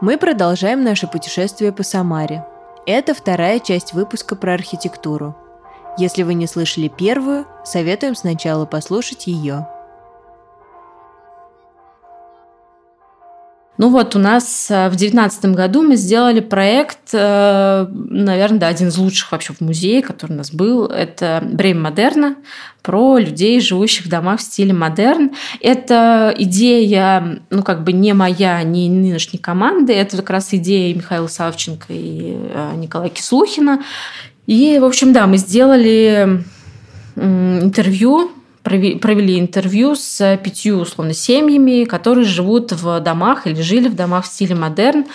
Мы продолжаем наше путешествие по Самаре. Это вторая часть выпуска про архитектуру. Если вы не слышали первую, советуем сначала послушать ее. Ну вот у нас э, в девятнадцатом году мы сделали проект, э, наверное, да, один из лучших вообще в музее, который у нас был. Это «Бремя модерна» про людей, живущих в домах в стиле модерн. Это идея, ну как бы не моя, не нынешней команды, это как раз идея Михаила Савченко и э, Николая Кислухина. И, в общем, да, мы сделали интервью провели интервью с пятью, условно, семьями, которые живут в домах или жили в домах в стиле модерн,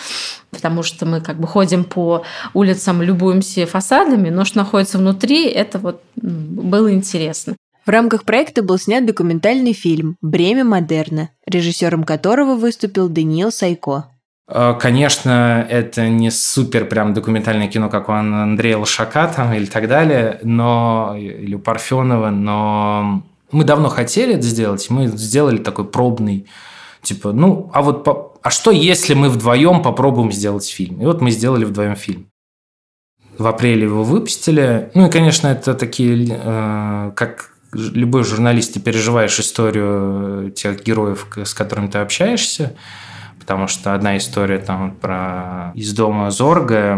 потому что мы как бы ходим по улицам, любуемся фасадами, но что находится внутри, это вот было интересно. В рамках проекта был снят документальный фильм «Бремя модерна», режиссером которого выступил Даниил Сайко. Э, конечно, это не супер прям документальное кино, как у Андрея Лошака там или так далее, но или у Парфенова, но мы давно хотели это сделать, мы сделали такой пробный, типа, ну, а вот, по, а что если мы вдвоем попробуем сделать фильм? И вот мы сделали вдвоем фильм. В апреле его выпустили. Ну и, конечно, это такие, э, как любой журналист, ты переживаешь историю тех героев, с которыми ты общаешься потому что одна история там про из дома Зорга.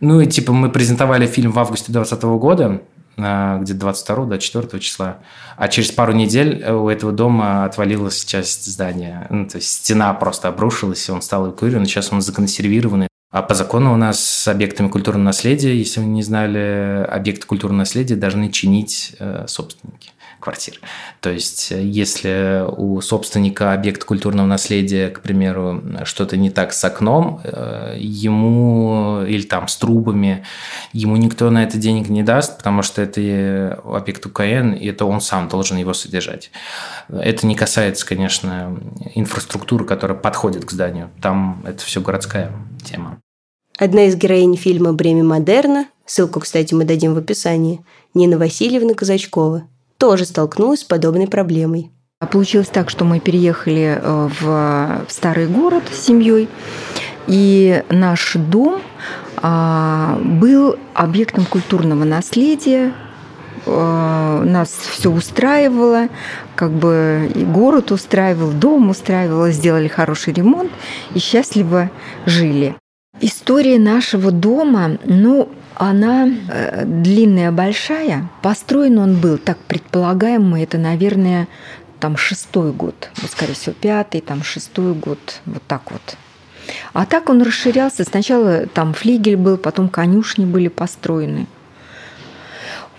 Ну и типа мы презентовали фильм в августе 2020 года, где-то 22-24 числа. А через пару недель у этого дома отвалилась часть здания. Ну, то есть стена просто обрушилась, и он стал эвакуирован. Сейчас он законсервированный. А по закону у нас с объектами культурного наследия, если вы не знали, объекты культурного наследия должны чинить э, собственники квартир. То есть, э, если у собственника объекта культурного наследия, к примеру, что-то не так с окном, э, ему или там с трубами, ему никто на это денег не даст, потому что это объект УКН, и это он сам должен его содержать. Это не касается, конечно, инфраструктуры, которая подходит к зданию. Там это все городская тема. Одна из героинь фильма «Бремя модерна», ссылку, кстати, мы дадим в описании, Нина Васильевна Казачкова, тоже столкнулась с подобной проблемой. А получилось так, что мы переехали э, в старый город с семьей, и наш дом а, был объектом культурного наследия. Э, нас все устраивало, как бы и город устраивал, дом устраивал, сделали хороший ремонт и счастливо жили. История нашего дома, ну, она э, длинная, большая. Построен он был, так предполагаем мы, это, наверное, там шестой год, ну, скорее всего, пятый, там шестой год, вот так вот. А так он расширялся. Сначала там флигель был, потом конюшни были построены.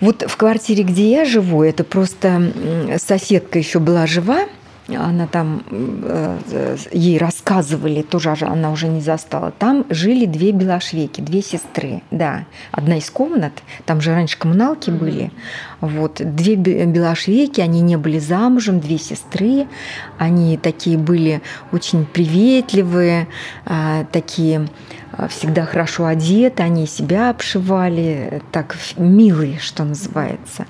Вот в квартире, где я живу, это просто соседка еще была жива, она там, э, ей рассказывали, тоже она уже не застала, там жили две белошвейки, две сестры, да. Одна из комнат, там же раньше коммуналки были, вот, две белошвейки, они не были замужем, две сестры, они такие были очень приветливые, а, такие всегда хорошо одеты, они себя обшивали, так милые, что называется.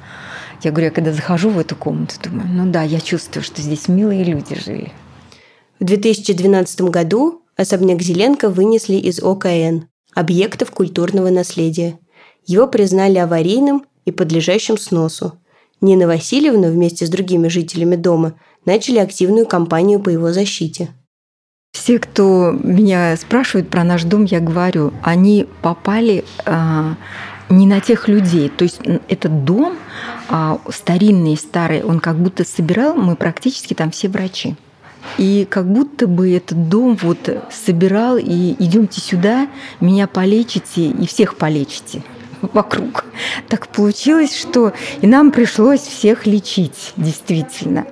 Я говорю, я когда захожу в эту комнату, думаю, ну да, я чувствую, что здесь милые люди жили. В 2012 году особняк Зеленко вынесли из ОКН – объектов культурного наследия. Его признали аварийным и подлежащим сносу. Нина Васильевна вместе с другими жителями дома начали активную кампанию по его защите. Все, кто меня спрашивает про наш дом, я говорю, они попали а, не на тех людей. То есть этот дом а, старинный, старый, он как будто собирал, мы практически там все врачи. И как будто бы этот дом вот собирал, и идемте сюда, меня полечите и всех полечите вокруг. Так получилось, что и нам пришлось всех лечить, действительно.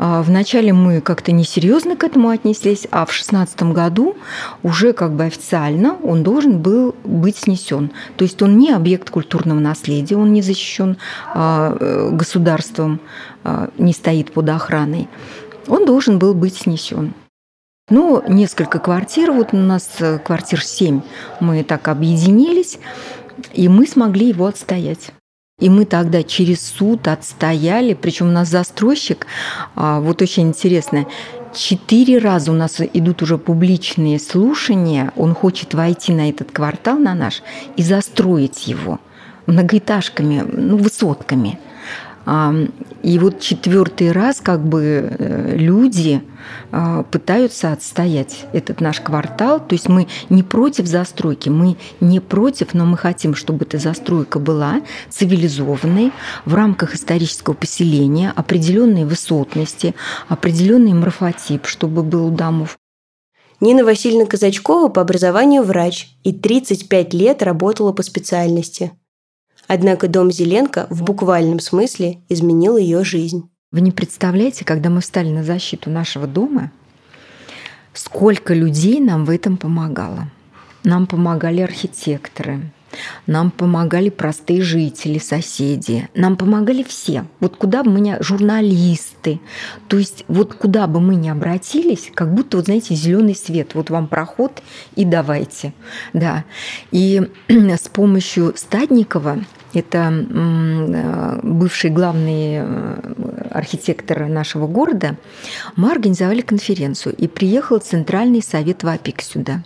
А вначале мы как-то несерьезно к этому отнеслись, а в шестнадцатом году уже как бы официально он должен был быть снесен. То есть он не объект культурного наследия, он не защищен а, э, государством, а, не стоит под охраной. Он должен был быть снесен. Но несколько квартир, вот у нас э, квартир семь, мы так объединились, и мы смогли его отстоять. И мы тогда через суд отстояли, причем у нас застройщик, а, вот очень интересно, Четыре раза у нас идут уже публичные слушания. Он хочет войти на этот квартал, на наш, и застроить его многоэтажками, ну, высотками. И вот четвертый раз как бы э, люди а, пытаются отстоять этот наш квартал. То есть мы не против застройки, мы не против, но мы хотим, чтобы эта застройка была цивилизованной в рамках исторического поселения, определенной высотности, определенный морфотип, чтобы был у домов. Нина Васильевна Казачкова по образованию врач и 35 лет работала по специальности – Однако дом Зеленко в буквальном смысле изменил ее жизнь. Вы не представляете, когда мы встали на защиту нашего дома, сколько людей нам в этом помогало. Нам помогали архитекторы, нам помогали простые жители, соседи, нам помогали все. Вот куда бы мы ни... журналисты, то есть вот куда бы мы ни обратились, как будто, вот знаете, зеленый свет, вот вам проход и давайте. Да. И с помощью Стадникова это э, бывший главный э, архитектор нашего города, мы организовали конференцию, и приехал Центральный совет ВАПИК сюда.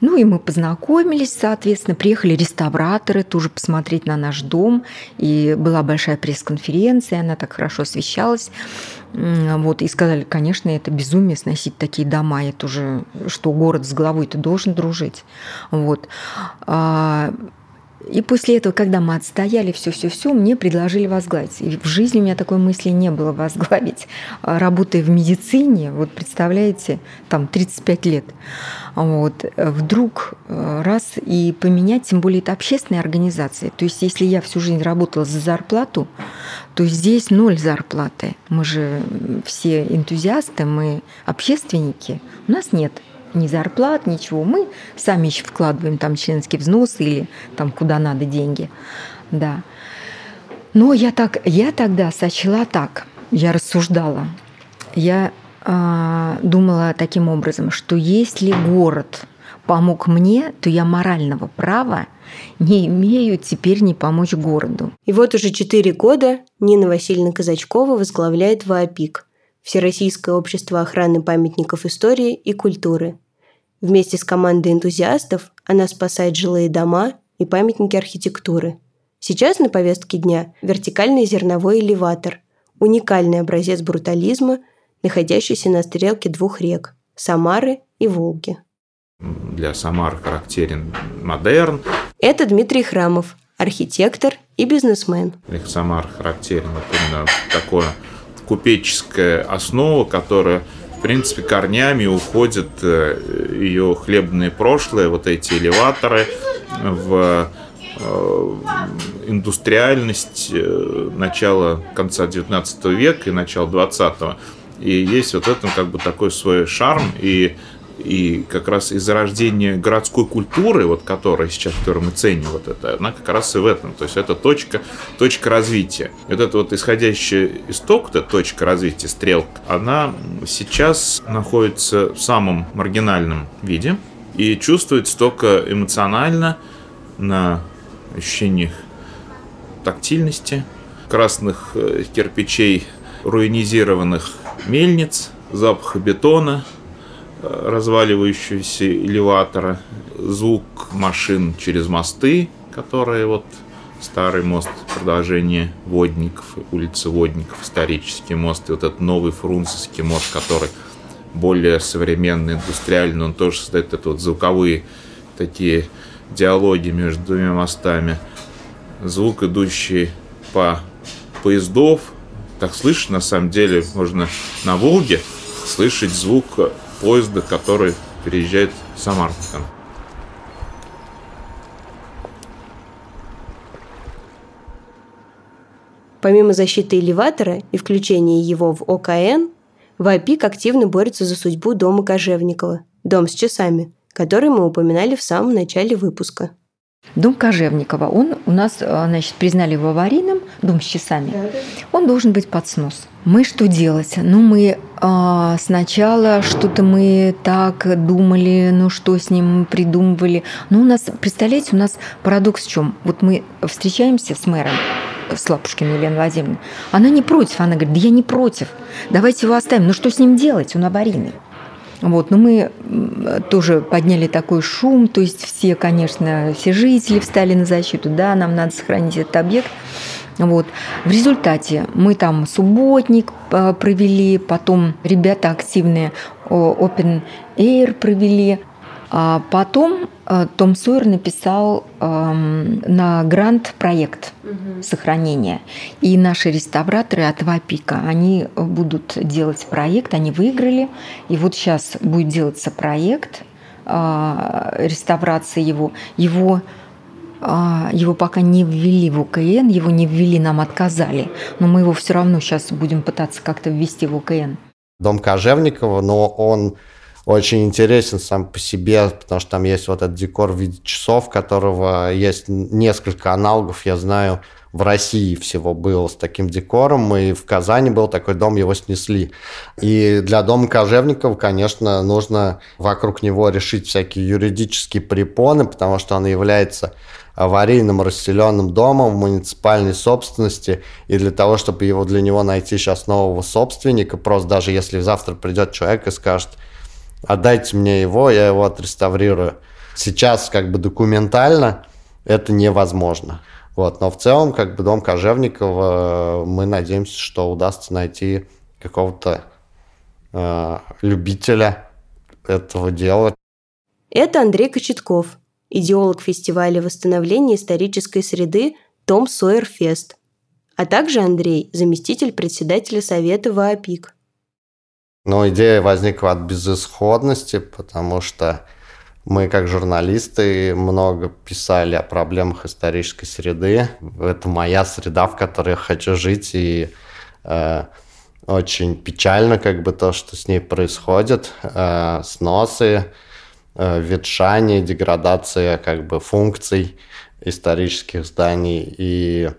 Ну и мы познакомились, соответственно, приехали реставраторы тоже посмотреть на наш дом, и была большая пресс-конференция, она так хорошо освещалась. Вот, и сказали, конечно, это безумие сносить такие дома, это уже, что город с головой-то должен дружить. Вот. И после этого, когда мы отстояли все-все-все, мне предложили возглавить. И в жизни у меня такой мысли не было возглавить. А, работая в медицине, вот представляете, там 35 лет, вот, вдруг э, раз и поменять, тем более это общественная организация. То есть если я всю жизнь работала за зарплату, то здесь ноль зарплаты. Мы же все энтузиасты, мы общественники. У нас нет ни зарплат, ничего. Мы сами еще вкладываем там членский взнос или там куда надо деньги. Да. Но я, так, я тогда сочла так, я рассуждала. Я э, думала таким образом, что если город помог мне, то я морального права не имею теперь не помочь городу. И вот уже четыре года Нина Васильевна Казачкова возглавляет ВАПИК – Всероссийское общество охраны памятников истории и культуры. Вместе с командой энтузиастов она спасает жилые дома и памятники архитектуры. Сейчас на повестке дня вертикальный зерновой элеватор – уникальный образец брутализма, находящийся на стрелке двух рек – Самары и Волги. Для Самары характерен модерн. Это Дмитрий Храмов, архитектор и бизнесмен. Для Самары характерен именно такое купеческая основа, которая в принципе, корнями уходит э, ее хлебное прошлое, вот эти элеваторы в э, индустриальность э, начала конца 19 века и начала 20 И есть вот этом как бы такой свой шарм. И и как раз из зарождения городской культуры, вот которая сейчас, которую мы ценим, вот это, она как раз и в этом. То есть это точка, точка развития. Вот эта вот исходящая исток, эта точка развития, стрелка, она сейчас находится в самом маргинальном виде и чувствуется только эмоционально на ощущениях тактильности, красных э, кирпичей, руинизированных мельниц, запаха бетона – разваливающегося элеватора, звук машин через мосты, которые вот старый мост, продолжение Водников, улица Водников, исторический мост, и вот этот новый Фрунзенский мост, который более современный, индустриальный, он тоже создает это вот звуковые такие диалоги между двумя мостами. Звук, идущий по поездов, так слышно, на самом деле, можно на Волге слышать звук поезда, который переезжает в Самарканд. Помимо защиты элеватора и включения его в ОКН, ВАПИК активно борется за судьбу дома Кожевникова, дом с часами, который мы упоминали в самом начале выпуска. Дом Кожевникова, он у нас, э, значит, признали его аварийным, дом с часами. Он должен быть под снос. Мы что делать? Ну, мы а, сначала что-то мы так думали, ну что с ним придумывали. Ну, у нас, представляете, у нас парадокс в чем? Вот мы встречаемся с мэром, с Лапушкиной Еленой Владимировной, она не против. Она говорит, да я не против. Давайте его оставим. Ну что с ним делать? Он аварийный. Вот, но мы тоже подняли такой шум, то есть все, конечно, все жители встали на защиту, да, нам надо сохранить этот объект. Вот. В результате мы там субботник а, провели, потом ребята активные Open Air провели, а потом э, Том Сойер написал эм, на грант проект угу. сохранения. И наши реставраторы от Вапика, они будут делать проект, они выиграли. И вот сейчас будет делаться проект э, реставрации его. Его э, его пока не ввели в ОКН, его не ввели, нам отказали. Но мы его все равно сейчас будем пытаться как-то ввести в ОКН. Дом Кожевникова, но он очень интересен сам по себе, потому что там есть вот этот декор в виде часов, которого есть несколько аналогов, я знаю, в России всего было с таким декором, и в Казани был такой дом, его снесли. И для дома Кожевников, конечно, нужно вокруг него решить всякие юридические препоны, потому что он является аварийным расселенным домом в муниципальной собственности, и для того, чтобы его для него найти сейчас нового собственника, просто даже если завтра придет человек и скажет – отдайте мне его, я его отреставрирую. Сейчас как бы документально это невозможно. Вот. Но в целом, как бы дом Кожевникова, мы надеемся, что удастся найти какого-то э, любителя этого дела. Это Андрей Кочетков, идеолог фестиваля восстановления исторической среды Том Сойер а также Андрей, заместитель председателя Совета ВАПИК. Но идея возникла от безысходности, потому что мы, как журналисты, много писали о проблемах исторической среды. Это моя среда, в которой я хочу жить, и э, очень печально, как бы то, что с ней происходит, э, сносы, э, ветшание, деградация, как бы функций исторических зданий. И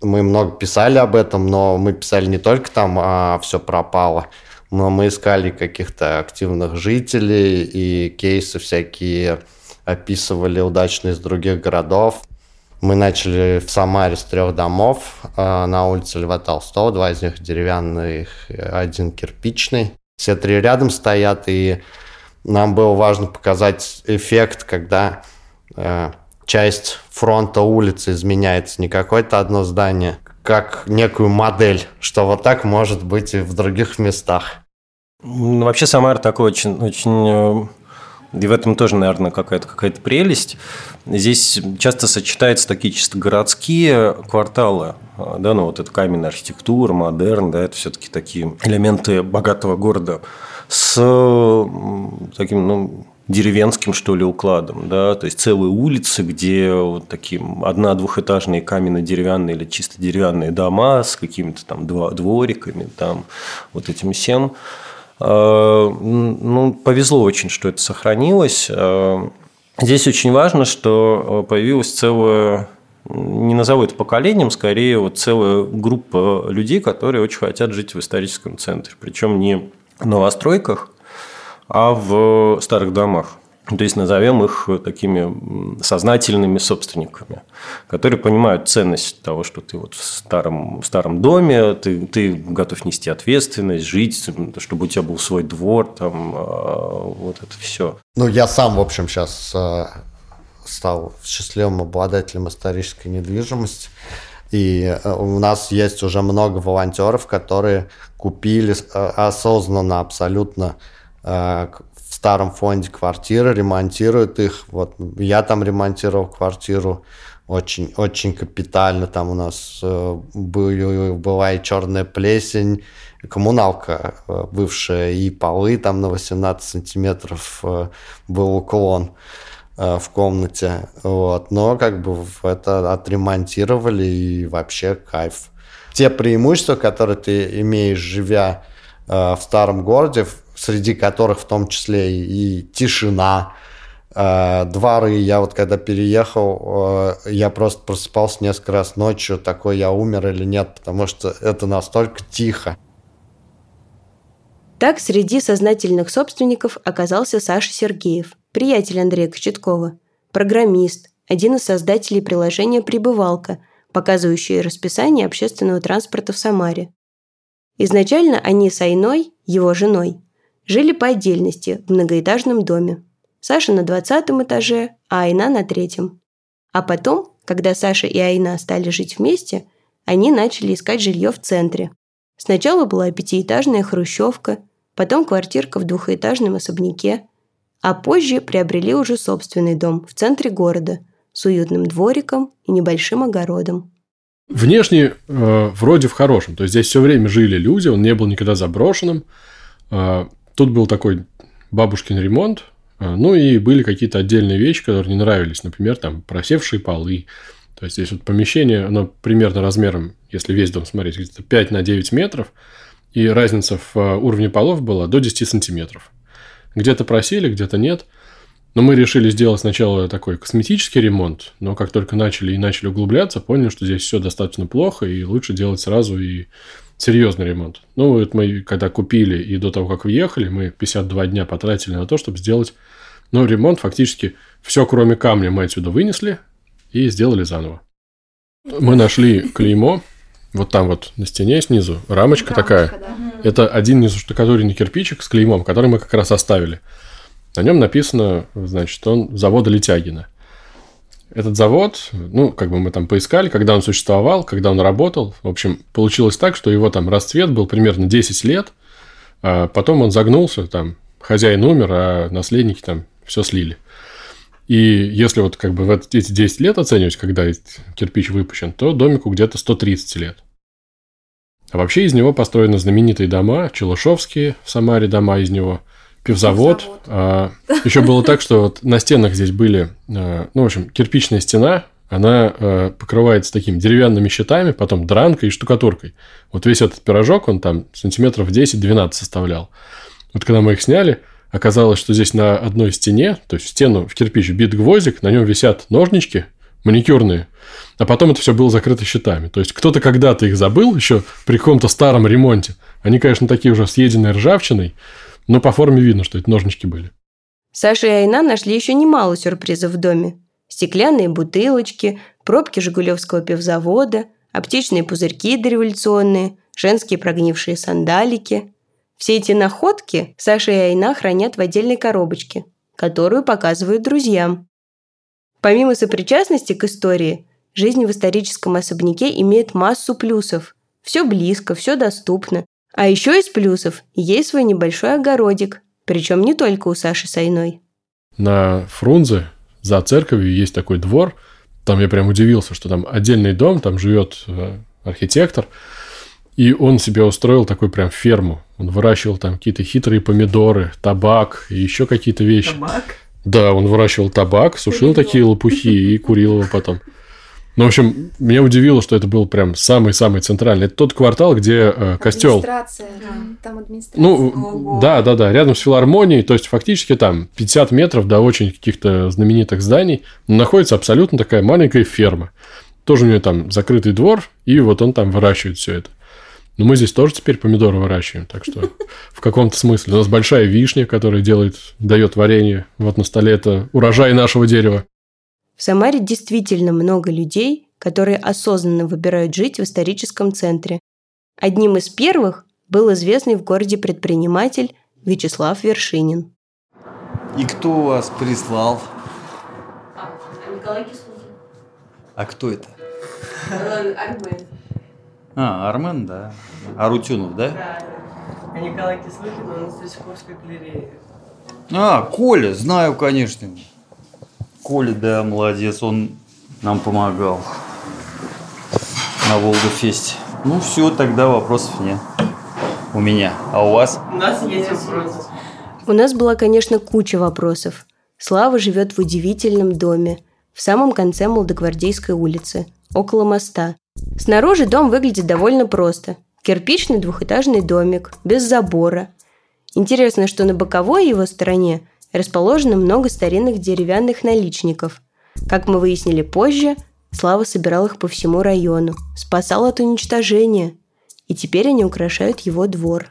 мы много писали об этом, но мы писали не только там, а все пропало но мы искали каких-то активных жителей и кейсы всякие описывали удачные из других городов. Мы начали в Самаре с трех домов э, на улице Льва Толстого, два из них деревянных, один кирпичный. Все три рядом стоят, и нам было важно показать эффект, когда э, часть фронта улицы изменяется, не какое-то одно здание, как некую модель, что вот так может быть и в других местах. Ну, вообще Самара такой очень, очень э, и в этом тоже, наверное, какая-то какая прелесть. Здесь часто сочетаются такие чисто городские кварталы, э, да, ну вот это каменная архитектура, модерн, да, это все-таки такие элементы богатого города с таким, ну, деревенским, что ли, укладом, да, то есть целые улицы, где вот такие одна-двухэтажные каменно-деревянные или чисто деревянные дома с какими-то там двориками, там вот этим всем. А, ну, повезло очень, что это сохранилось. А, здесь очень важно, что появилась целая не назову это поколением, скорее вот целая группа людей, которые очень хотят жить в историческом центре. Причем не в новостройках, а в старых домах. То есть назовем их такими сознательными собственниками, которые понимают ценность того, что ты вот в старом, в старом доме, ты, ты готов нести ответственность, жить, чтобы у тебя был свой двор, там, а, вот это все. Ну, я сам, в общем, сейчас а, стал счастливым обладателем исторической недвижимости. И а, у нас есть уже много волонтеров, которые купили осознанно абсолютно старом фонде квартиры, ремонтируют их. Вот я там ремонтировал квартиру очень, очень капитально. Там у нас э, были, была и черная плесень, коммуналка э, бывшая, и полы там на 18 сантиметров э, был уклон э, в комнате. Вот. Но как бы это отремонтировали, и вообще кайф. Те преимущества, которые ты имеешь, живя э, в старом городе, среди которых в том числе и тишина, э, дворы. Я вот когда переехал, э, я просто просыпался несколько раз ночью, такой я умер или нет, потому что это настолько тихо. Так среди сознательных собственников оказался Саша Сергеев, приятель Андрея Кочеткова, программист, один из создателей приложения «Прибывалка», показывающие расписание общественного транспорта в Самаре. Изначально они с Айной, его женой, жили по отдельности в многоэтажном доме. Саша на 20 этаже, а Айна на третьем. А потом, когда Саша и Айна стали жить вместе, они начали искать жилье в центре. Сначала была пятиэтажная хрущевка, потом квартирка в двухэтажном особняке, а позже приобрели уже собственный дом в центре города с уютным двориком и небольшим огородом. Внешне э, вроде в хорошем. То есть здесь все время жили люди, он не был никогда заброшенным. Э, тут был такой бабушкин ремонт. Э, ну и были какие-то отдельные вещи, которые не нравились. Например, там просевшие полы. То есть здесь вот помещение, оно примерно размером, если весь дом смотреть, где-то 5 на 9 метров. И разница в э, уровне полов была до 10 сантиметров. Где-то просили, где-то нет. Но мы решили сделать сначала такой косметический ремонт, но как только начали и начали углубляться, поняли, что здесь все достаточно плохо, и лучше делать сразу и серьезный ремонт. Ну, вот мы когда купили и до того, как въехали, мы 52 дня потратили на то, чтобы сделать, ну, ремонт фактически все, кроме камня, мы отсюда вынесли и сделали заново. Мы нашли клеймо, вот там вот на стене снизу, рамочка, рамочка такая. Да. Это один из штукатуренный кирпичик с клеймом, который мы как раз оставили. На нем написано, значит, он завода Летягина. Этот завод, ну, как бы мы там поискали, когда он существовал, когда он работал. В общем, получилось так, что его там расцвет был примерно 10 лет, а потом он загнулся, там, хозяин умер, а наследники там все слили. И если вот как бы в эти 10 лет оценивать, когда кирпич выпущен, то домику где-то 130 лет. А вообще из него построены знаменитые дома, Челышевские в Самаре дома из него – пивзавод. пивзавод. А, еще было так, что вот на стенах здесь были, а, ну, в общем, кирпичная стена, она а, покрывается такими деревянными щитами, потом дранкой и штукатуркой. Вот весь этот пирожок, он там сантиметров 10-12 составлял. Вот когда мы их сняли, оказалось, что здесь на одной стене, то есть в стену в кирпич бит гвоздик, на нем висят ножнички маникюрные, а потом это все было закрыто щитами. То есть кто-то когда-то их забыл еще при каком-то старом ремонте. Они, конечно, такие уже съеденные ржавчиной, но по форме видно, что это ножнички были. Саша и Айна нашли еще немало сюрпризов в доме. Стеклянные бутылочки, пробки жигулевского пивзавода, аптечные пузырьки дореволюционные, женские прогнившие сандалики. Все эти находки Саша и Айна хранят в отдельной коробочке, которую показывают друзьям. Помимо сопричастности к истории, жизнь в историческом особняке имеет массу плюсов. Все близко, все доступно, а еще из плюсов есть свой небольшой огородик, причем не только у Саши Сайной. На Фрунзе за церковью есть такой двор. Там я прям удивился, что там отдельный дом, там живет э, архитектор, и он себе устроил такой прям ферму. Он выращивал там какие-то хитрые помидоры, табак и еще какие-то вещи. Табак? Да, он выращивал табак, сушил такие лопухи и курил его потом. Ну, в общем, меня удивило, что это был прям самый-самый центральный. Это тот квартал, где э, костел. Администрация, да. Там администрация. Ну, Ого. да, да, да, рядом с филармонией, то есть фактически там 50 метров до очень каких-то знаменитых зданий находится абсолютно такая маленькая ферма. Тоже у нее там закрытый двор, и вот он там выращивает все это. Но мы здесь тоже теперь помидоры выращиваем, так что в каком-то смысле. У нас большая вишня, которая делает, дает варенье. Вот на столе это урожай нашего дерева. В Самаре действительно много людей, которые осознанно выбирают жить в историческом центре. Одним из первых был известный в городе предприниматель Вячеслав Вершинин. И кто вас прислал? Николай Кислухин. А кто это? Армен. А, Армен, да. Арутюнов, да? Да. А Николай Кислухин, он из Тысяковской галереи. А, Коля, знаю, конечно. Коля, да, молодец, он нам помогал на Волгофесте. Ну все, тогда вопросов нет. У меня. А у вас? У нас есть вопросы. У нас была, конечно, куча вопросов. Слава живет в удивительном доме, в самом конце Молодогвардейской улицы, около моста. Снаружи дом выглядит довольно просто. Кирпичный двухэтажный домик, без забора. Интересно, что на боковой его стороне – расположено много старинных деревянных наличников. Как мы выяснили позже, Слава собирал их по всему району, спасал от уничтожения, и теперь они украшают его двор.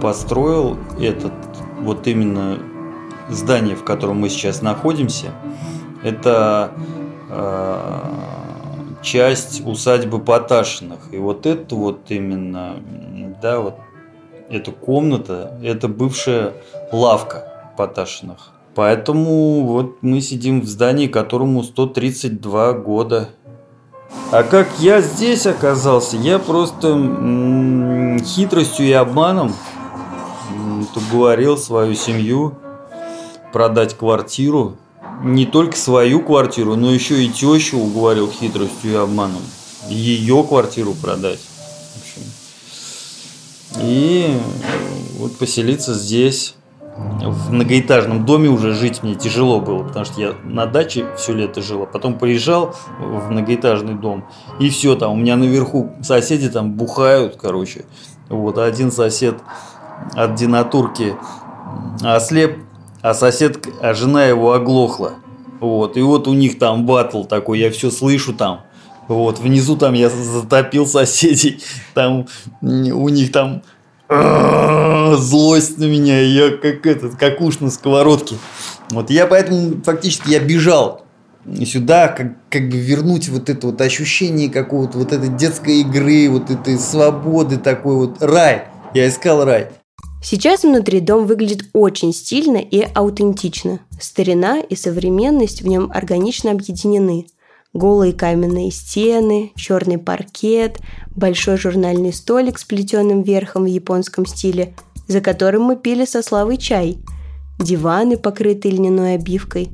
Построил этот вот именно здание, в котором мы сейчас находимся, это э, часть усадьбы Поташиных. И вот это вот именно, да, вот эта комната, это бывшая лавка Поташиных. Поэтому вот мы сидим в здании, которому 132 года. А как я здесь оказался, я просто м- хитростью и обманом м- уговорил свою семью продать квартиру. Не только свою квартиру, но еще и тещу уговорил хитростью и обманом. Ее квартиру продать. И вот поселиться здесь в многоэтажном доме уже жить мне тяжело было, потому что я на даче все лето жил, а потом приезжал в многоэтажный дом, и все, там у меня наверху соседи там бухают, короче. Вот, один сосед от динатурки ослеп, а сосед, а жена его оглохла. Вот, и вот у них там батл такой, я все слышу там. Вот, внизу там я затопил соседей, там у них там злость на меня, я как этот, как уж на сковородке. Вот я поэтому фактически я бежал сюда, как, как бы вернуть вот это вот ощущение какого-то вот этой детской игры, вот этой свободы, такой вот рай. Я искал рай. Сейчас внутри дом выглядит очень стильно и аутентично. Старина и современность в нем органично объединены. Голые каменные стены, черный паркет, большой журнальный столик с плетеным верхом в японском стиле, за которым мы пили со Славой чай, диваны, покрытые льняной обивкой,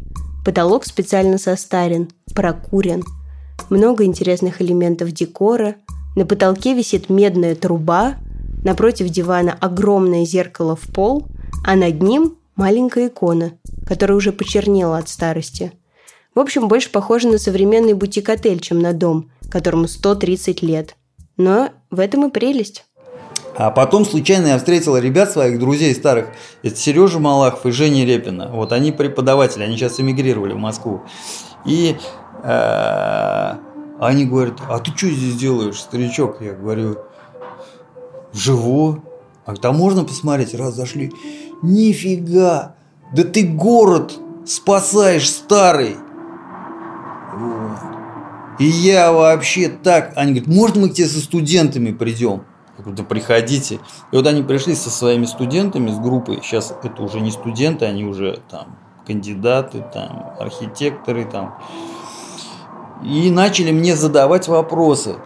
потолок специально состарен, прокурен, много интересных элементов декора, на потолке висит медная труба, напротив дивана огромное зеркало в пол, а над ним маленькая икона, которая уже почернела от старости – в общем, больше похоже на современный бутик-отель, чем на дом, которому 130 лет. Но в этом и прелесть. А потом случайно я встретил ребят своих друзей старых. Это Сережа Малахов и Женя Репина. Вот они преподаватели, они сейчас эмигрировали в Москву. И э, они говорят, а ты что здесь делаешь, старичок? Я говорю, живу. А там можно посмотреть? Раз зашли. Нифига! Да ты город спасаешь старый! И я вообще так... Они говорят, можно мы к тебе со студентами придем? Я говорю, да приходите. И вот они пришли со своими студентами, с группой. Сейчас это уже не студенты, они уже там кандидаты, там архитекторы, там. И начали мне задавать вопросы.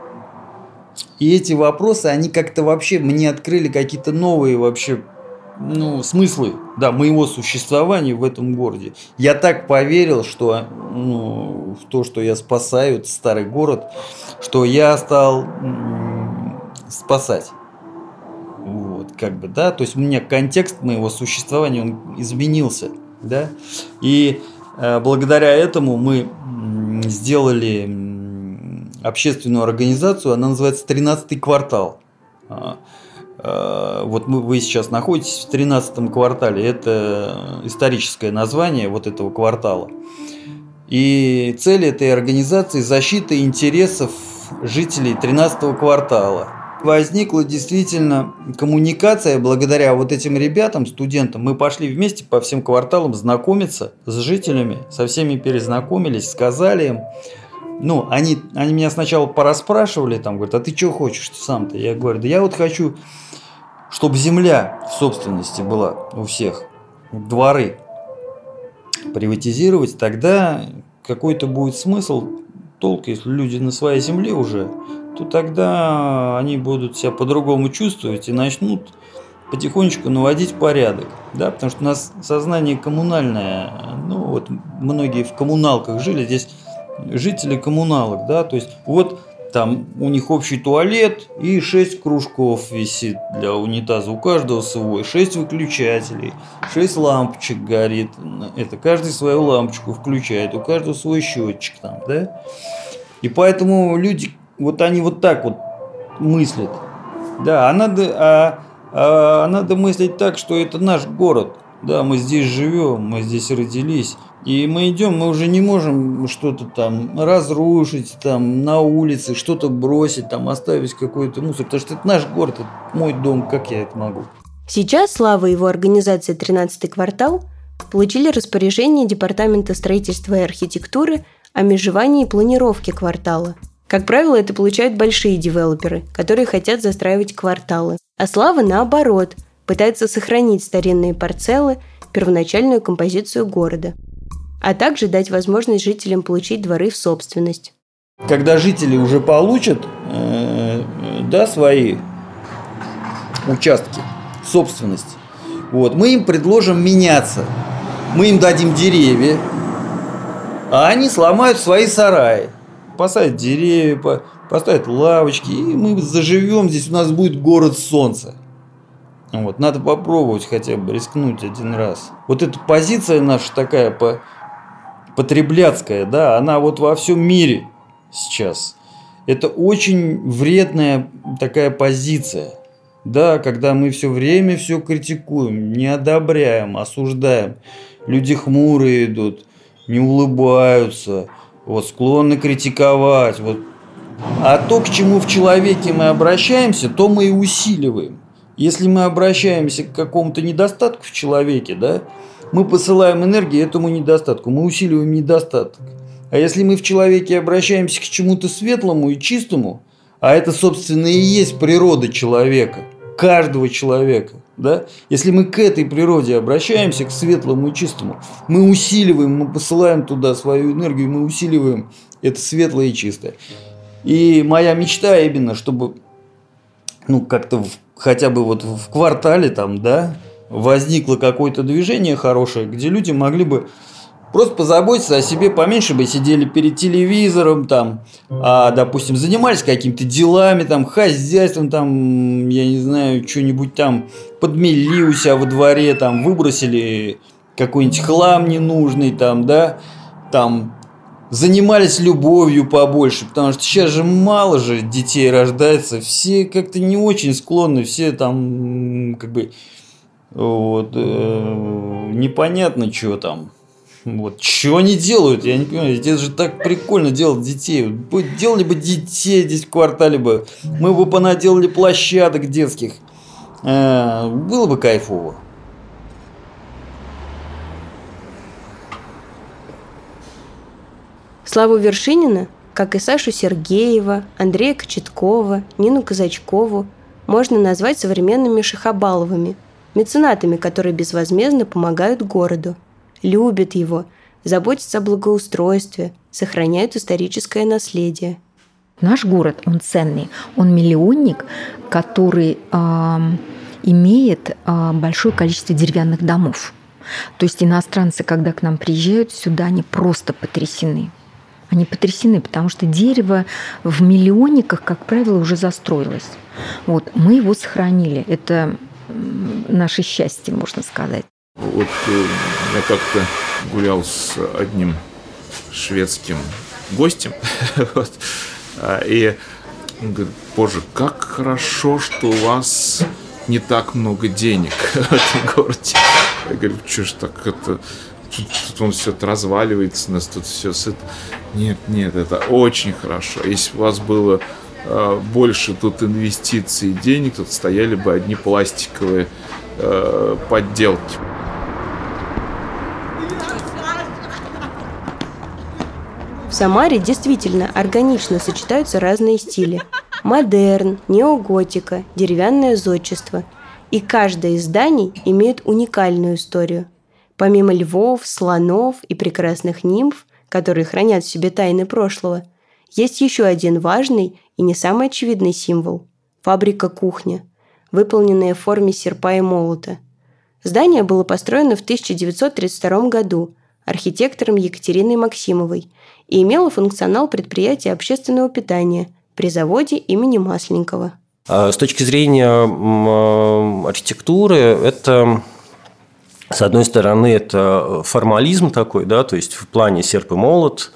И эти вопросы, они как-то вообще мне открыли какие-то новые вообще ну, смыслы да, моего существования в этом городе. Я так поверил, что ну, в то, что я спасаю этот старый город, что я стал спасать. Вот, как бы, да, то есть у меня контекст моего существования, он изменился, да, и э, благодаря этому мы сделали общественную организацию, она называется «Тринадцатый квартал». Э, вот мы, вы сейчас находитесь в 13 квартале, это историческое название вот этого квартала. И цель этой организации – защита интересов жителей 13 квартала. Возникла действительно коммуникация благодаря вот этим ребятам, студентам. Мы пошли вместе по всем кварталам знакомиться с жителями, со всеми перезнакомились, сказали им, ну, они, они меня сначала пораспрашивали, там, говорят, а ты что хочешь сам-то? Я говорю, да я вот хочу чтобы земля в собственности была у всех, дворы приватизировать, тогда какой-то будет смысл, толк, если люди на своей земле уже, то тогда они будут себя по-другому чувствовать и начнут потихонечку наводить порядок, да, потому что у нас сознание коммунальное, ну вот многие в коммуналках жили, здесь жители коммуналок, да, то есть вот там у них общий туалет и 6 кружков висит для унитаза. У каждого свой. 6 выключателей, 6 лампочек горит. Это каждый свою лампочку включает. У каждого свой счетчик там, да? И поэтому люди, вот они вот так вот мыслят. Да, а надо, а, а надо мыслить так, что это наш город. Да, мы здесь живем, мы здесь родились. И мы идем, мы уже не можем что-то там разрушить, там на улице, что-то бросить, там оставить какой-то мусор, потому что это наш город, это мой дом, как я это могу? Сейчас Слава его организация «13 квартал» получили распоряжение Департамента строительства и архитектуры о межевании и планировке квартала. Как правило, это получают большие девелоперы, которые хотят застраивать кварталы. А Слава, наоборот, пытается сохранить старинные парцелы, первоначальную композицию города, а также дать возможность жителям получить дворы в собственность. Когда жители уже получат э, да, свои участки, собственность, вот, мы им предложим меняться. Мы им дадим деревья, а они сломают свои сараи. Посадят деревья, поставят лавочки, и мы заживем здесь, у нас будет город солнца. Вот, надо попробовать хотя бы, рискнуть один раз. Вот эта позиция наша такая по, потребляцкая, да, она вот во всем мире сейчас. Это очень вредная такая позиция. Да, когда мы все время все критикуем, не одобряем, осуждаем. Люди хмурые идут, не улыбаются, вот склонны критиковать. Вот. А то, к чему в человеке мы обращаемся, то мы и усиливаем. Если мы обращаемся к какому-то недостатку в человеке, да, мы посылаем энергию этому недостатку, мы усиливаем недостаток. А если мы в человеке обращаемся к чему-то светлому и чистому, а это, собственно, и есть природа человека, каждого человека, да? Если мы к этой природе обращаемся, к светлому и чистому, мы усиливаем, мы посылаем туда свою энергию, мы усиливаем это светлое и чистое. И моя мечта именно, чтобы ну, как-то хотя бы вот в квартале там, да, возникло какое-то движение хорошее, где люди могли бы просто позаботиться о себе, поменьше бы сидели перед телевизором, там, а, допустим, занимались какими-то делами, там, хозяйством, там, я не знаю, что-нибудь там, подмели у себя во дворе, там, выбросили какой-нибудь хлам ненужный, там, да, там, занимались любовью побольше, потому что сейчас же мало же детей рождается, все как-то не очень склонны, все там как бы вот э, непонятно что там. Вот, что они делают, я не понимаю, здесь же так прикольно делать детей. Делали бы детей здесь в квартале бы, мы бы понаделали площадок детских. Э, было бы кайфово. Славу Вершинина, как и Сашу Сергеева, Андрея Кочеткова, Нину Казачкову, можно назвать современными Шахабаловыми, меценатами, которые безвозмездно помогают городу, любят его, заботятся о благоустройстве, сохраняют историческое наследие. Наш город, он ценный, он миллионник, который э, имеет э, большое количество деревянных домов. То есть иностранцы, когда к нам приезжают сюда, они просто потрясены. Они потрясены, потому что дерево в миллионниках, как правило, уже застроилось. Вот, мы его сохранили. Это наше счастье, можно сказать. Вот э, я как-то гулял с одним шведским гостем, вот, а, и он говорит, боже, как хорошо, что у вас не так много денег в этом городе. Я говорю, что ж так это тут, тут он все разваливается, у нас тут все сыт. Нет, нет, это очень хорошо. Если бы у вас было больше тут инвестиций и денег, тут стояли бы одни пластиковые э, подделки. В Самаре действительно органично сочетаются разные стили. Модерн, неоготика, деревянное зодчество. И каждое из зданий имеет уникальную историю – Помимо львов, слонов и прекрасных нимф, которые хранят в себе тайны прошлого, есть еще один важный и не самый очевидный символ – фабрика кухня, выполненная в форме серпа и молота. Здание было построено в 1932 году архитектором Екатериной Максимовой и имело функционал предприятия общественного питания при заводе имени Масленникова. А с точки зрения архитектуры, это с одной стороны, это формализм такой, да, то есть в плане серп и молот.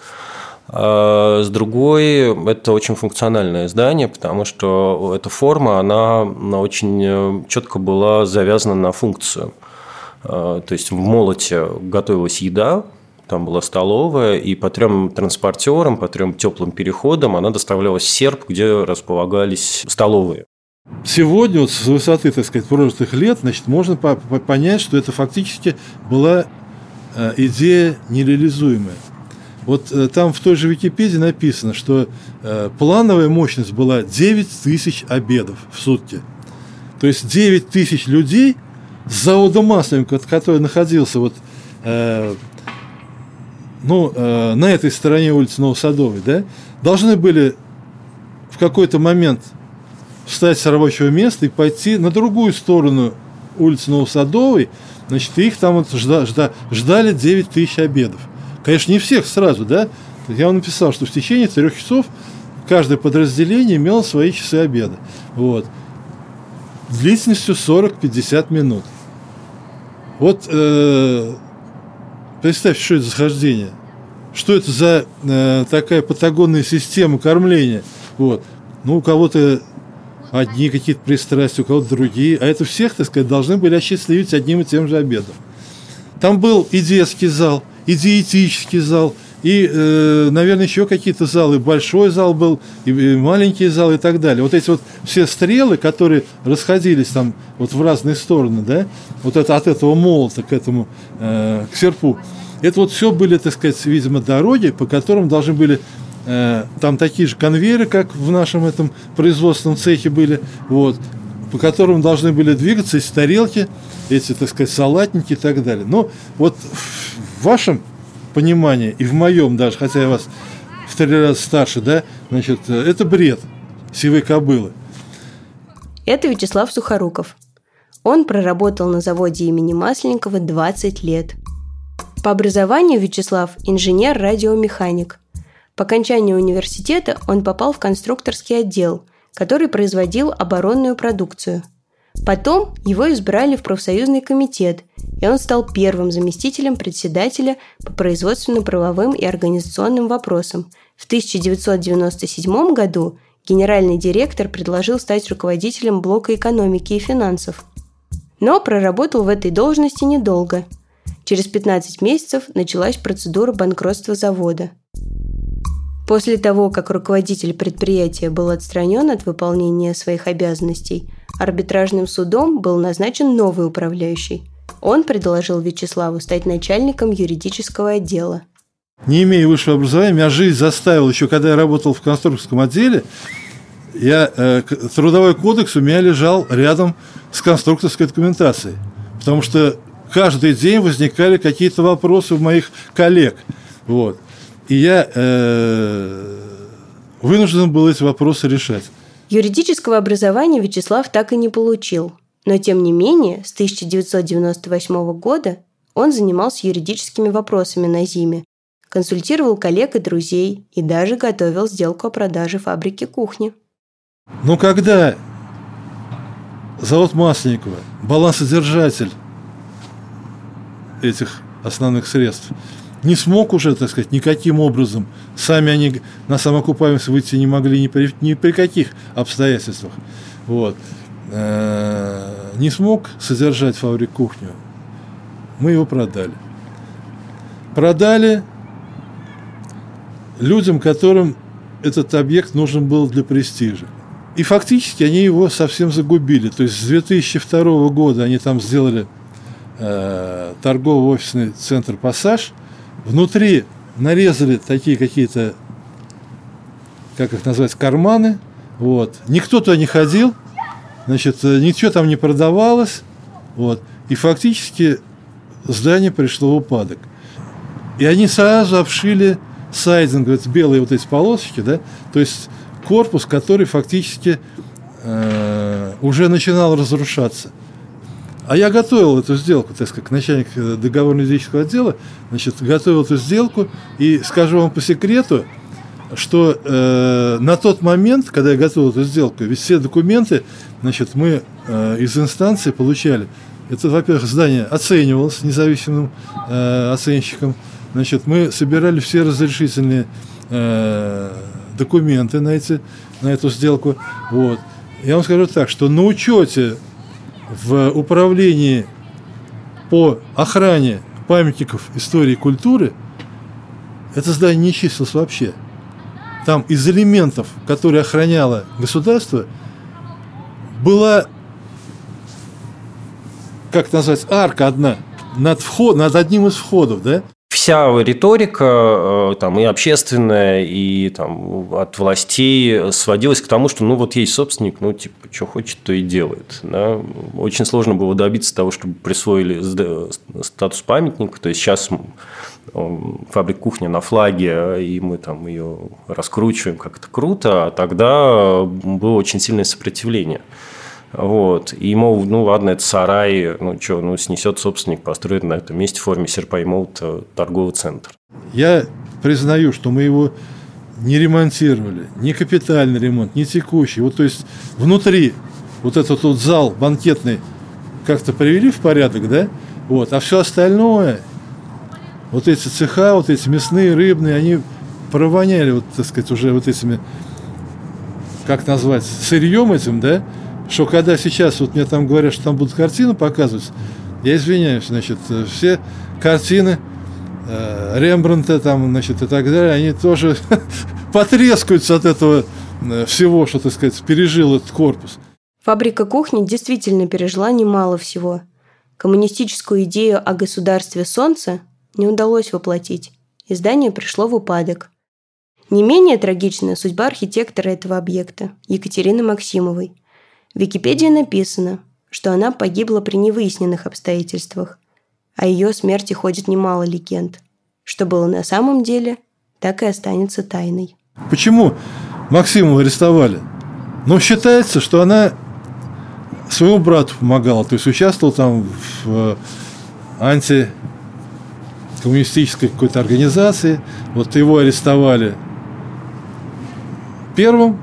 А с другой, это очень функциональное здание, потому что эта форма, она очень э, четко была завязана на функцию. А, то есть в молоте готовилась еда, там была столовая, и по трем транспортерам, по трем теплым переходам она доставлялась в серп, где располагались столовые. Сегодня, вот с высоты, так сказать, прожитых лет, значит, можно понять, что это фактически была э, идея нереализуемая. Вот э, там в той же Википедии написано, что э, плановая мощность была 9 тысяч обедов в сутки. То есть 9 тысяч людей с завода Масленникова, который находился вот, э, ну, на этой стороне улицы Новосадовой, да, должны были в какой-то момент встать с рабочего места и пойти на другую сторону улицы Новосадовой, значит, их там вот жда, жда, ждали 9 тысяч обедов. Конечно, не всех сразу, да? Я вам написал, что в течение трех часов каждое подразделение имело свои часы обеда. Вот. Длительностью 40-50 минут. Вот э, представьте, что это за хождение. Что это за э, такая патагонная система кормления? Вот. Ну, у кого-то одни какие-то пристрастия, у кого-то другие. А это всех, так сказать, должны были осчастливить одним и тем же обедом. Там был и детский зал, и диетический зал, и, э, наверное, еще какие-то залы. Большой зал был, и, и маленький зал, и так далее. Вот эти вот все стрелы, которые расходились там вот в разные стороны, да, вот это от этого молота к этому, э, к серпу, это вот все были, так сказать, видимо, дороги, по которым должны были э, там такие же конвейеры, как в нашем этом производственном цехе были, вот, по которым должны были двигаться эти тарелки, эти, так сказать, салатники и так далее. Но вот в вашем понимании и в моем даже, хотя я вас в три раза старше, да, значит, э, это бред сивой кобылы. Это Вячеслав Сухоруков. Он проработал на заводе имени Масленникова 20 лет. По образованию Вячеслав – инженер-радиомеханик. По окончанию университета он попал в конструкторский отдел, который производил оборонную продукцию – Потом его избрали в профсоюзный комитет, и он стал первым заместителем председателя по производственно-правовым и организационным вопросам. В 1997 году генеральный директор предложил стать руководителем блока экономики и финансов. Но проработал в этой должности недолго. Через 15 месяцев началась процедура банкротства завода. После того, как руководитель предприятия был отстранен от выполнения своих обязанностей, арбитражным судом был назначен новый управляющий. Он предложил Вячеславу стать начальником юридического отдела. Не имея высшего образования, меня жизнь заставила, еще когда я работал в конструкторском отделе, я, э, трудовой кодекс у меня лежал рядом с конструкторской документацией. Потому что каждый день возникали какие-то вопросы у моих коллег. Вот. И я э, вынужден был эти вопросы решать. Юридического образования Вячеслав так и не получил. Но тем не менее, с 1998 года он занимался юридическими вопросами на Зиме, консультировал коллег и друзей и даже готовил сделку о продаже фабрики кухни. Ну, когда завод Масленникова, балансодержатель этих основных средств – не смог уже, так сказать, никаким образом. Сами они на самоокупаемость выйти не могли ни при, ни при каких обстоятельствах. Вот. Э, не смог содержать фабрик кухню. Мы его продали. Продали людям, которым этот объект нужен был для престижа. И фактически они его совсем загубили. То есть с 2002 года они там сделали э, торговый офисный центр «Пассаж», Внутри нарезали такие какие-то, как их назвать, карманы. Вот. Никто туда не ходил, значит, ничего там не продавалось. Вот. И фактически здание пришло в упадок. И они сразу обшили сайдинг, это белые вот эти полосочки, да, то есть корпус, который фактически э, уже начинал разрушаться. А я готовил эту сделку, так сказать, начальник э, договорно-юридического отдела, значит, готовил эту сделку, и скажу вам по секрету, что э, на тот момент, когда я готовил эту сделку, ведь все документы, значит, мы э, из инстанции получали. Это, во-первых, здание оценивалось независимым э, оценщиком. Значит, мы собирали все разрешительные э, документы на, эти, на эту сделку. Вот. Я вам скажу так, что на учете в управлении по охране памятников истории и культуры это здание не числилось вообще. Там из элементов, которые охраняло государство, была, как назвать, арка одна над, вход, над одним из входов, да? Вся риторика, там, и общественная, и там, от властей сводилась к тому, что ну вот есть собственник, ну типа, что хочет, то и делает. Да? Очень сложно было добиться того, чтобы присвоили статус памятника. То есть сейчас фабрик кухня на флаге, и мы там ее раскручиваем, как это круто, а тогда было очень сильное сопротивление. Вот. И, мол, ну ладно, это сарай, ну что, ну снесет собственник, построит на этом месте в форме серпа и молота торговый центр. Я признаю, что мы его не ремонтировали, ни капитальный ремонт, ни текущий. Вот то есть внутри вот этот вот зал банкетный как-то привели в порядок, да? Вот, а все остальное, вот эти цеха, вот эти мясные, рыбные, они провоняли, вот, так сказать, уже вот этими, как назвать, сырьем этим, да? Что когда сейчас вот мне там говорят, что там будут картины показывать, я извиняюсь, значит, все картины э, Рембранта там, значит, и так далее, они тоже потрескаются от этого э, всего, что, так сказать, пережил этот корпус. Фабрика кухни действительно пережила немало всего. Коммунистическую идею о государстве солнца не удалось воплотить, и здание пришло в упадок. Не менее трагичная судьба архитектора этого объекта, Екатерины Максимовой – в Википедии написано, что она погибла при невыясненных обстоятельствах. О ее смерти ходит немало легенд. Что было на самом деле, так и останется тайной. Почему Максимову арестовали? Ну, считается, что она своему брату помогала, то есть участвовал там в э, антикоммунистической какой-то организации. Вот его арестовали первым,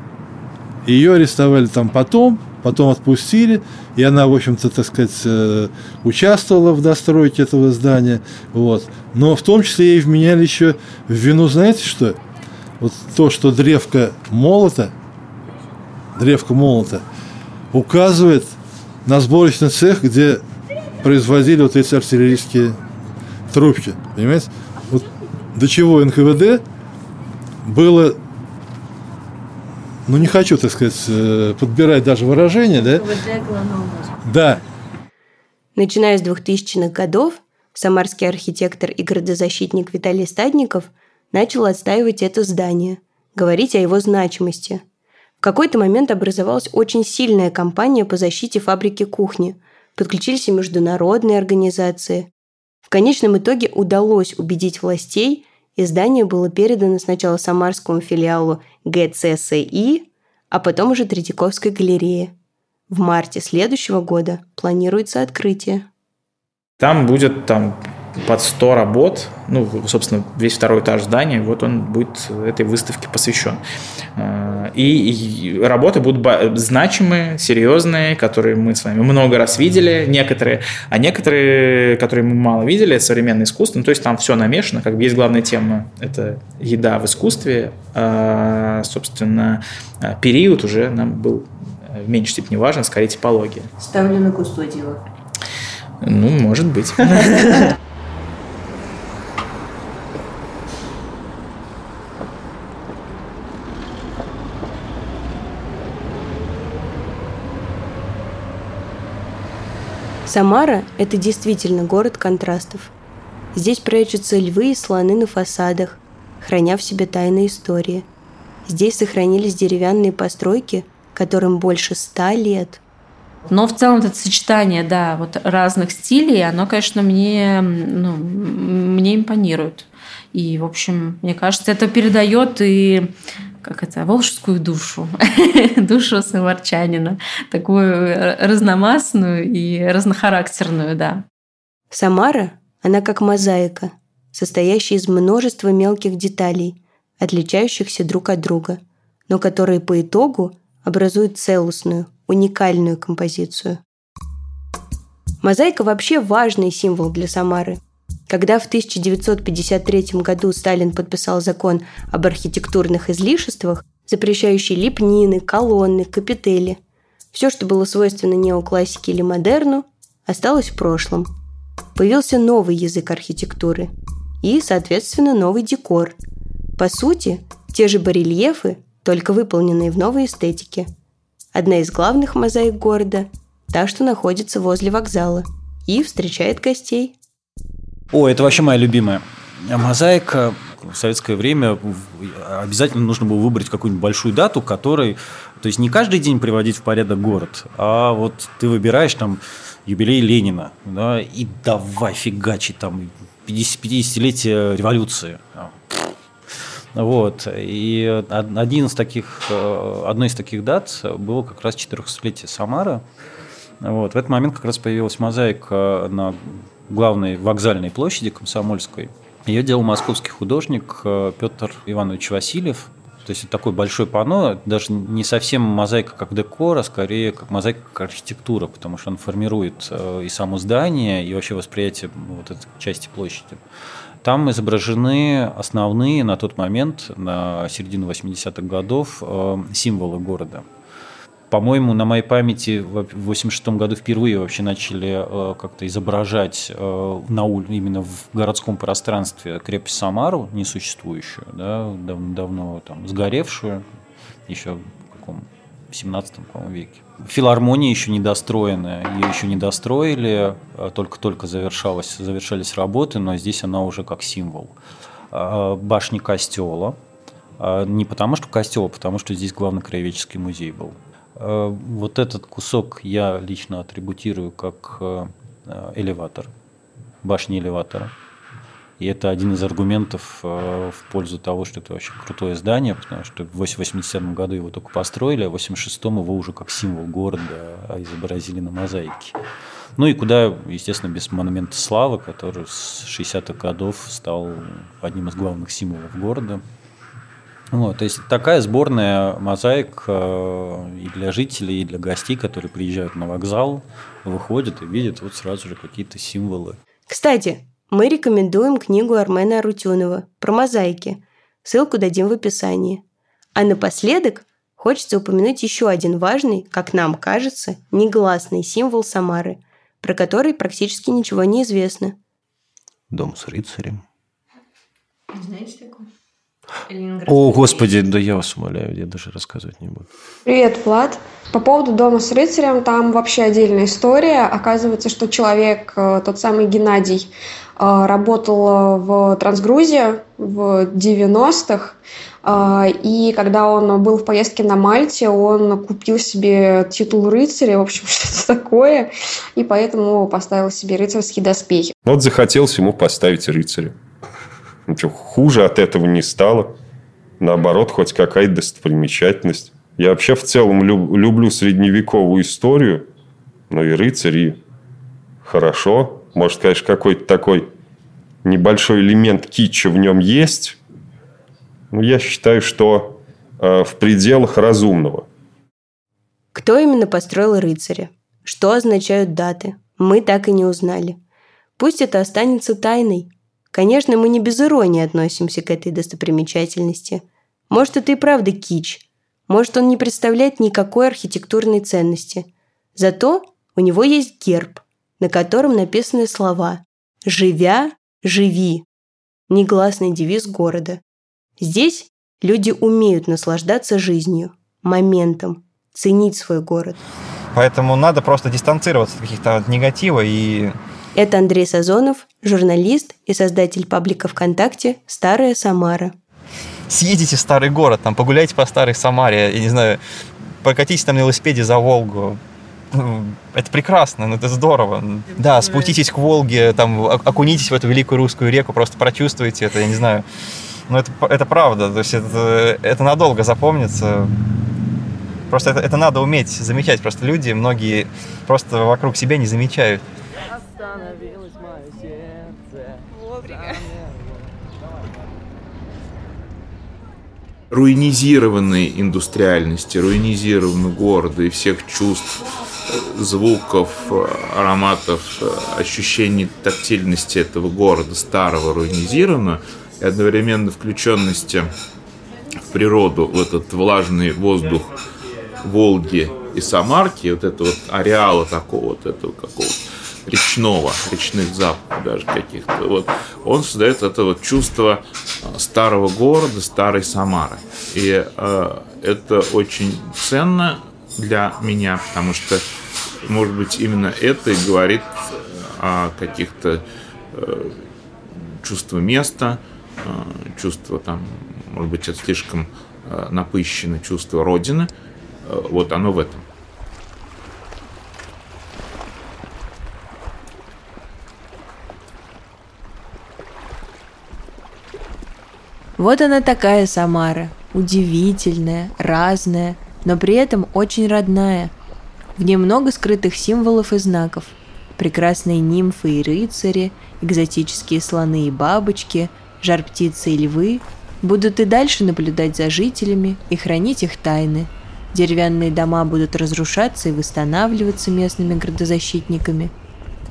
ее арестовали там потом, потом отпустили, и она, в общем-то, так сказать, э, участвовала в достройке этого здания. Вот. Но в том числе ей вменяли еще в вину, знаете что? Вот то, что древко молота, древко молота, указывает на сборочный цех, где производили вот эти артиллерийские трубки. Понимаете? Вот до чего НКВД было ну не хочу, так сказать, э, подбирать даже выражения, да? Да. Начиная с 2000-х годов, самарский архитектор и градозащитник Виталий Стадников начал отстаивать это здание, говорить о его значимости. В какой-то момент образовалась очень сильная кампания по защите фабрики кухни, подключились и международные организации. В конечном итоге удалось убедить властей – Издание было передано сначала самарскому филиалу ГЦСИ, а потом уже Третьяковской галерее. В марте следующего года планируется открытие. Там будет там под 100 работ, ну, собственно, весь второй этаж здания, вот он будет этой выставке посвящен. Э, и работы будут значимые, серьезные, которые мы с вами много раз видели, некоторые, а некоторые, которые мы мало видели, это современное искусство, ну, то есть там все намешано, как бы есть главная тема, это еда в искусстве, а, собственно, период уже нам был в меньшей степени важен, скорее типология. Ставлю на кустодиева. Ну, может быть. Самара – это действительно город контрастов. Здесь прячутся львы и слоны на фасадах, храня в себе тайные истории. Здесь сохранились деревянные постройки, которым больше ста лет. Но в целом это сочетание, да, вот разных стилей, оно, конечно, мне, ну, мне импонирует. И, в общем, мне кажется, это передает и как это, волжскую душу, душу самарчанина, такую разномастную и разнохарактерную, да. Самара, она как мозаика, состоящая из множества мелких деталей, отличающихся друг от друга, но которые по итогу образуют целостную, уникальную композицию. Мозаика вообще важный символ для Самары – когда в 1953 году Сталин подписал закон об архитектурных излишествах, запрещающий лепнины, колонны, капители, все, что было свойственно неоклассике или модерну, осталось в прошлом. Появился новый язык архитектуры и, соответственно, новый декор. По сути, те же барельефы, только выполненные в новой эстетике. Одна из главных мозаик города – та, что находится возле вокзала и встречает гостей – о, это вообще моя любимая. мозаика в советское время обязательно нужно было выбрать какую-нибудь большую дату, которой, то есть не каждый день приводить в порядок город, а вот ты выбираешь там юбилей Ленина, да, и давай фигачить там 50-летие революции. Вот. И один из таких, э, одной из таких дат было как раз 400-летие Самары. Вот. В этот момент как раз появилась мозаика на главной вокзальной площади Комсомольской. Ее делал московский художник э, Петр Иванович Васильев. То есть это такой большой панно, даже не совсем мозаика как декор, а скорее как мозаика как архитектура, потому что он формирует э, и само здание, и вообще восприятие вот этой части площади. Там изображены основные на тот момент, на середину 80-х годов, э, символы города. По-моему, на моей памяти в 86 году впервые вообще начали э, как-то изображать э, на улице, именно в городском пространстве крепость Самару, несуществующую, да, давно там сгоревшую, еще в каком 17 веке. Филармония еще недостроенная, ее еще не достроили, а только-только завершались работы, но здесь она уже как символ. А, башни костела, а, не потому что костел, а потому что здесь главный краеведческий музей был. Вот этот кусок я лично атрибутирую как элеватор, башни элеватора. И это один из аргументов э, в пользу того, что это вообще крутое здание, потому что в 80-м году его только построили, а в 86-м его уже как символ города изобразили на мозаике. Ну и куда, естественно, без монумента славы, который с 60-х годов стал одним из главных символов города. Вот, то есть такая сборная мозаик э, и для жителей, и для гостей, которые приезжают на вокзал, выходят и видят вот сразу же какие-то символы. Кстати, мы рекомендуем книгу Армена Арутюнова про мозаики. Ссылку дадим в описании. А напоследок хочется упомянуть еще один важный, как нам кажется, негласный символ Самары, про который практически ничего не известно. Дом с рыцарем. Знаете такое? О, Господи, да я вас умоляю, я даже рассказывать не буду. Привет, Влад. По поводу дома с рыцарем, там вообще отдельная история. Оказывается, что человек, э, тот самый Геннадий, э, работал в Трансгрузии в 90-х. Э, и когда он был в поездке на Мальте, он купил себе титул рыцаря, в общем, что-то такое, и поэтому поставил себе рыцарские доспехи. Вот захотелось ему поставить рыцаря. Ничего хуже от этого не стало. Наоборот, хоть какая-то достопримечательность. Я вообще в целом люб, люблю средневековую историю. Ну и рыцари хорошо. Может, конечно, какой-то такой небольшой элемент китча в нем есть. Но я считаю, что э, в пределах разумного. Кто именно построил рыцаря? Что означают даты? Мы так и не узнали. Пусть это останется тайной, Конечно, мы не без иронии относимся к этой достопримечательности. Может, это и правда кич. Может, он не представляет никакой архитектурной ценности. Зато у него есть герб, на котором написаны слова «Живя, живи» – негласный девиз города. Здесь люди умеют наслаждаться жизнью, моментом, ценить свой город. Поэтому надо просто дистанцироваться от каких-то негатива и это Андрей Сазонов, журналист и создатель паблика ВКонтакте «Старая Самара». Съедите в старый город, там погуляйте по старой Самаре, я не знаю, прокатитесь там на велосипеде за Волгу. Ну, это прекрасно, ну, это здорово. Да, спуститесь к Волге, там, окунитесь в эту великую русскую реку, просто прочувствуйте это, я не знаю. Но это, это правда, то есть это, это надолго запомнится. Просто это, это надо уметь замечать. Просто люди, многие просто вокруг себя не замечают остановилось мое сердце. Вовремя. руинизированной индустриальности, руинизированного города и всех чувств, звуков, ароматов, ощущений тактильности этого города, старого, руинизированного, и одновременно включенности в природу, в этот влажный воздух Волги и Самарки, вот этого вот ареала такого, вот этого какого-то речного, речных запахов даже каких-то. Вот он создает это вот чувство э, старого города, старой Самары. И э, это очень ценно для меня, потому что, может быть, именно это и говорит о каких-то э, чувство места, чувство там, может быть, это слишком напыщено, чувство Родины. Вот оно в этом. Вот она такая Самара, удивительная, разная, но при этом очень родная. В ней много скрытых символов и знаков. Прекрасные нимфы и рыцари, экзотические слоны и бабочки, жар-птицы и львы будут и дальше наблюдать за жителями и хранить их тайны. Деревянные дома будут разрушаться и восстанавливаться местными градозащитниками.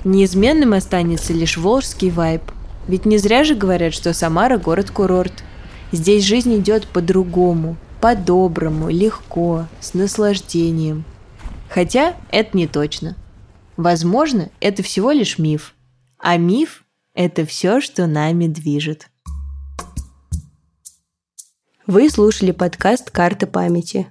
Неизменным останется лишь волжский вайб. Ведь не зря же говорят, что Самара – город-курорт – Здесь жизнь идет по-другому, по-доброму, легко, с наслаждением. Хотя это не точно. Возможно, это всего лишь миф. А миф – это все, что нами движет. Вы слушали подкаст «Карта памяти».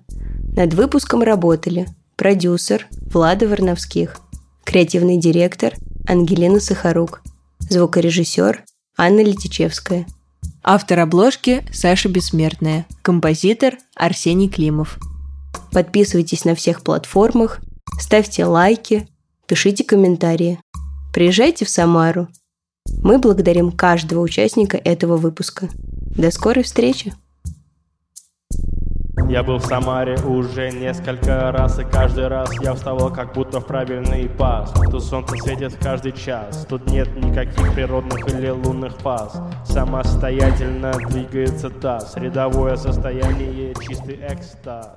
Над выпуском работали продюсер Влада Варновских, креативный директор Ангелина Сахарук, звукорежиссер Анна Летичевская – Автор обложки Саша Бессмертная, композитор Арсений Климов. Подписывайтесь на всех платформах, ставьте лайки, пишите комментарии. Приезжайте в Самару. Мы благодарим каждого участника этого выпуска. До скорой встречи! Я был в Самаре уже несколько раз И каждый раз я вставал как будто в правильный пас. Тут солнце светит каждый час Тут нет никаких природных или лунных фаз Самостоятельно двигается таз Рядовое состояние, чистый экстаз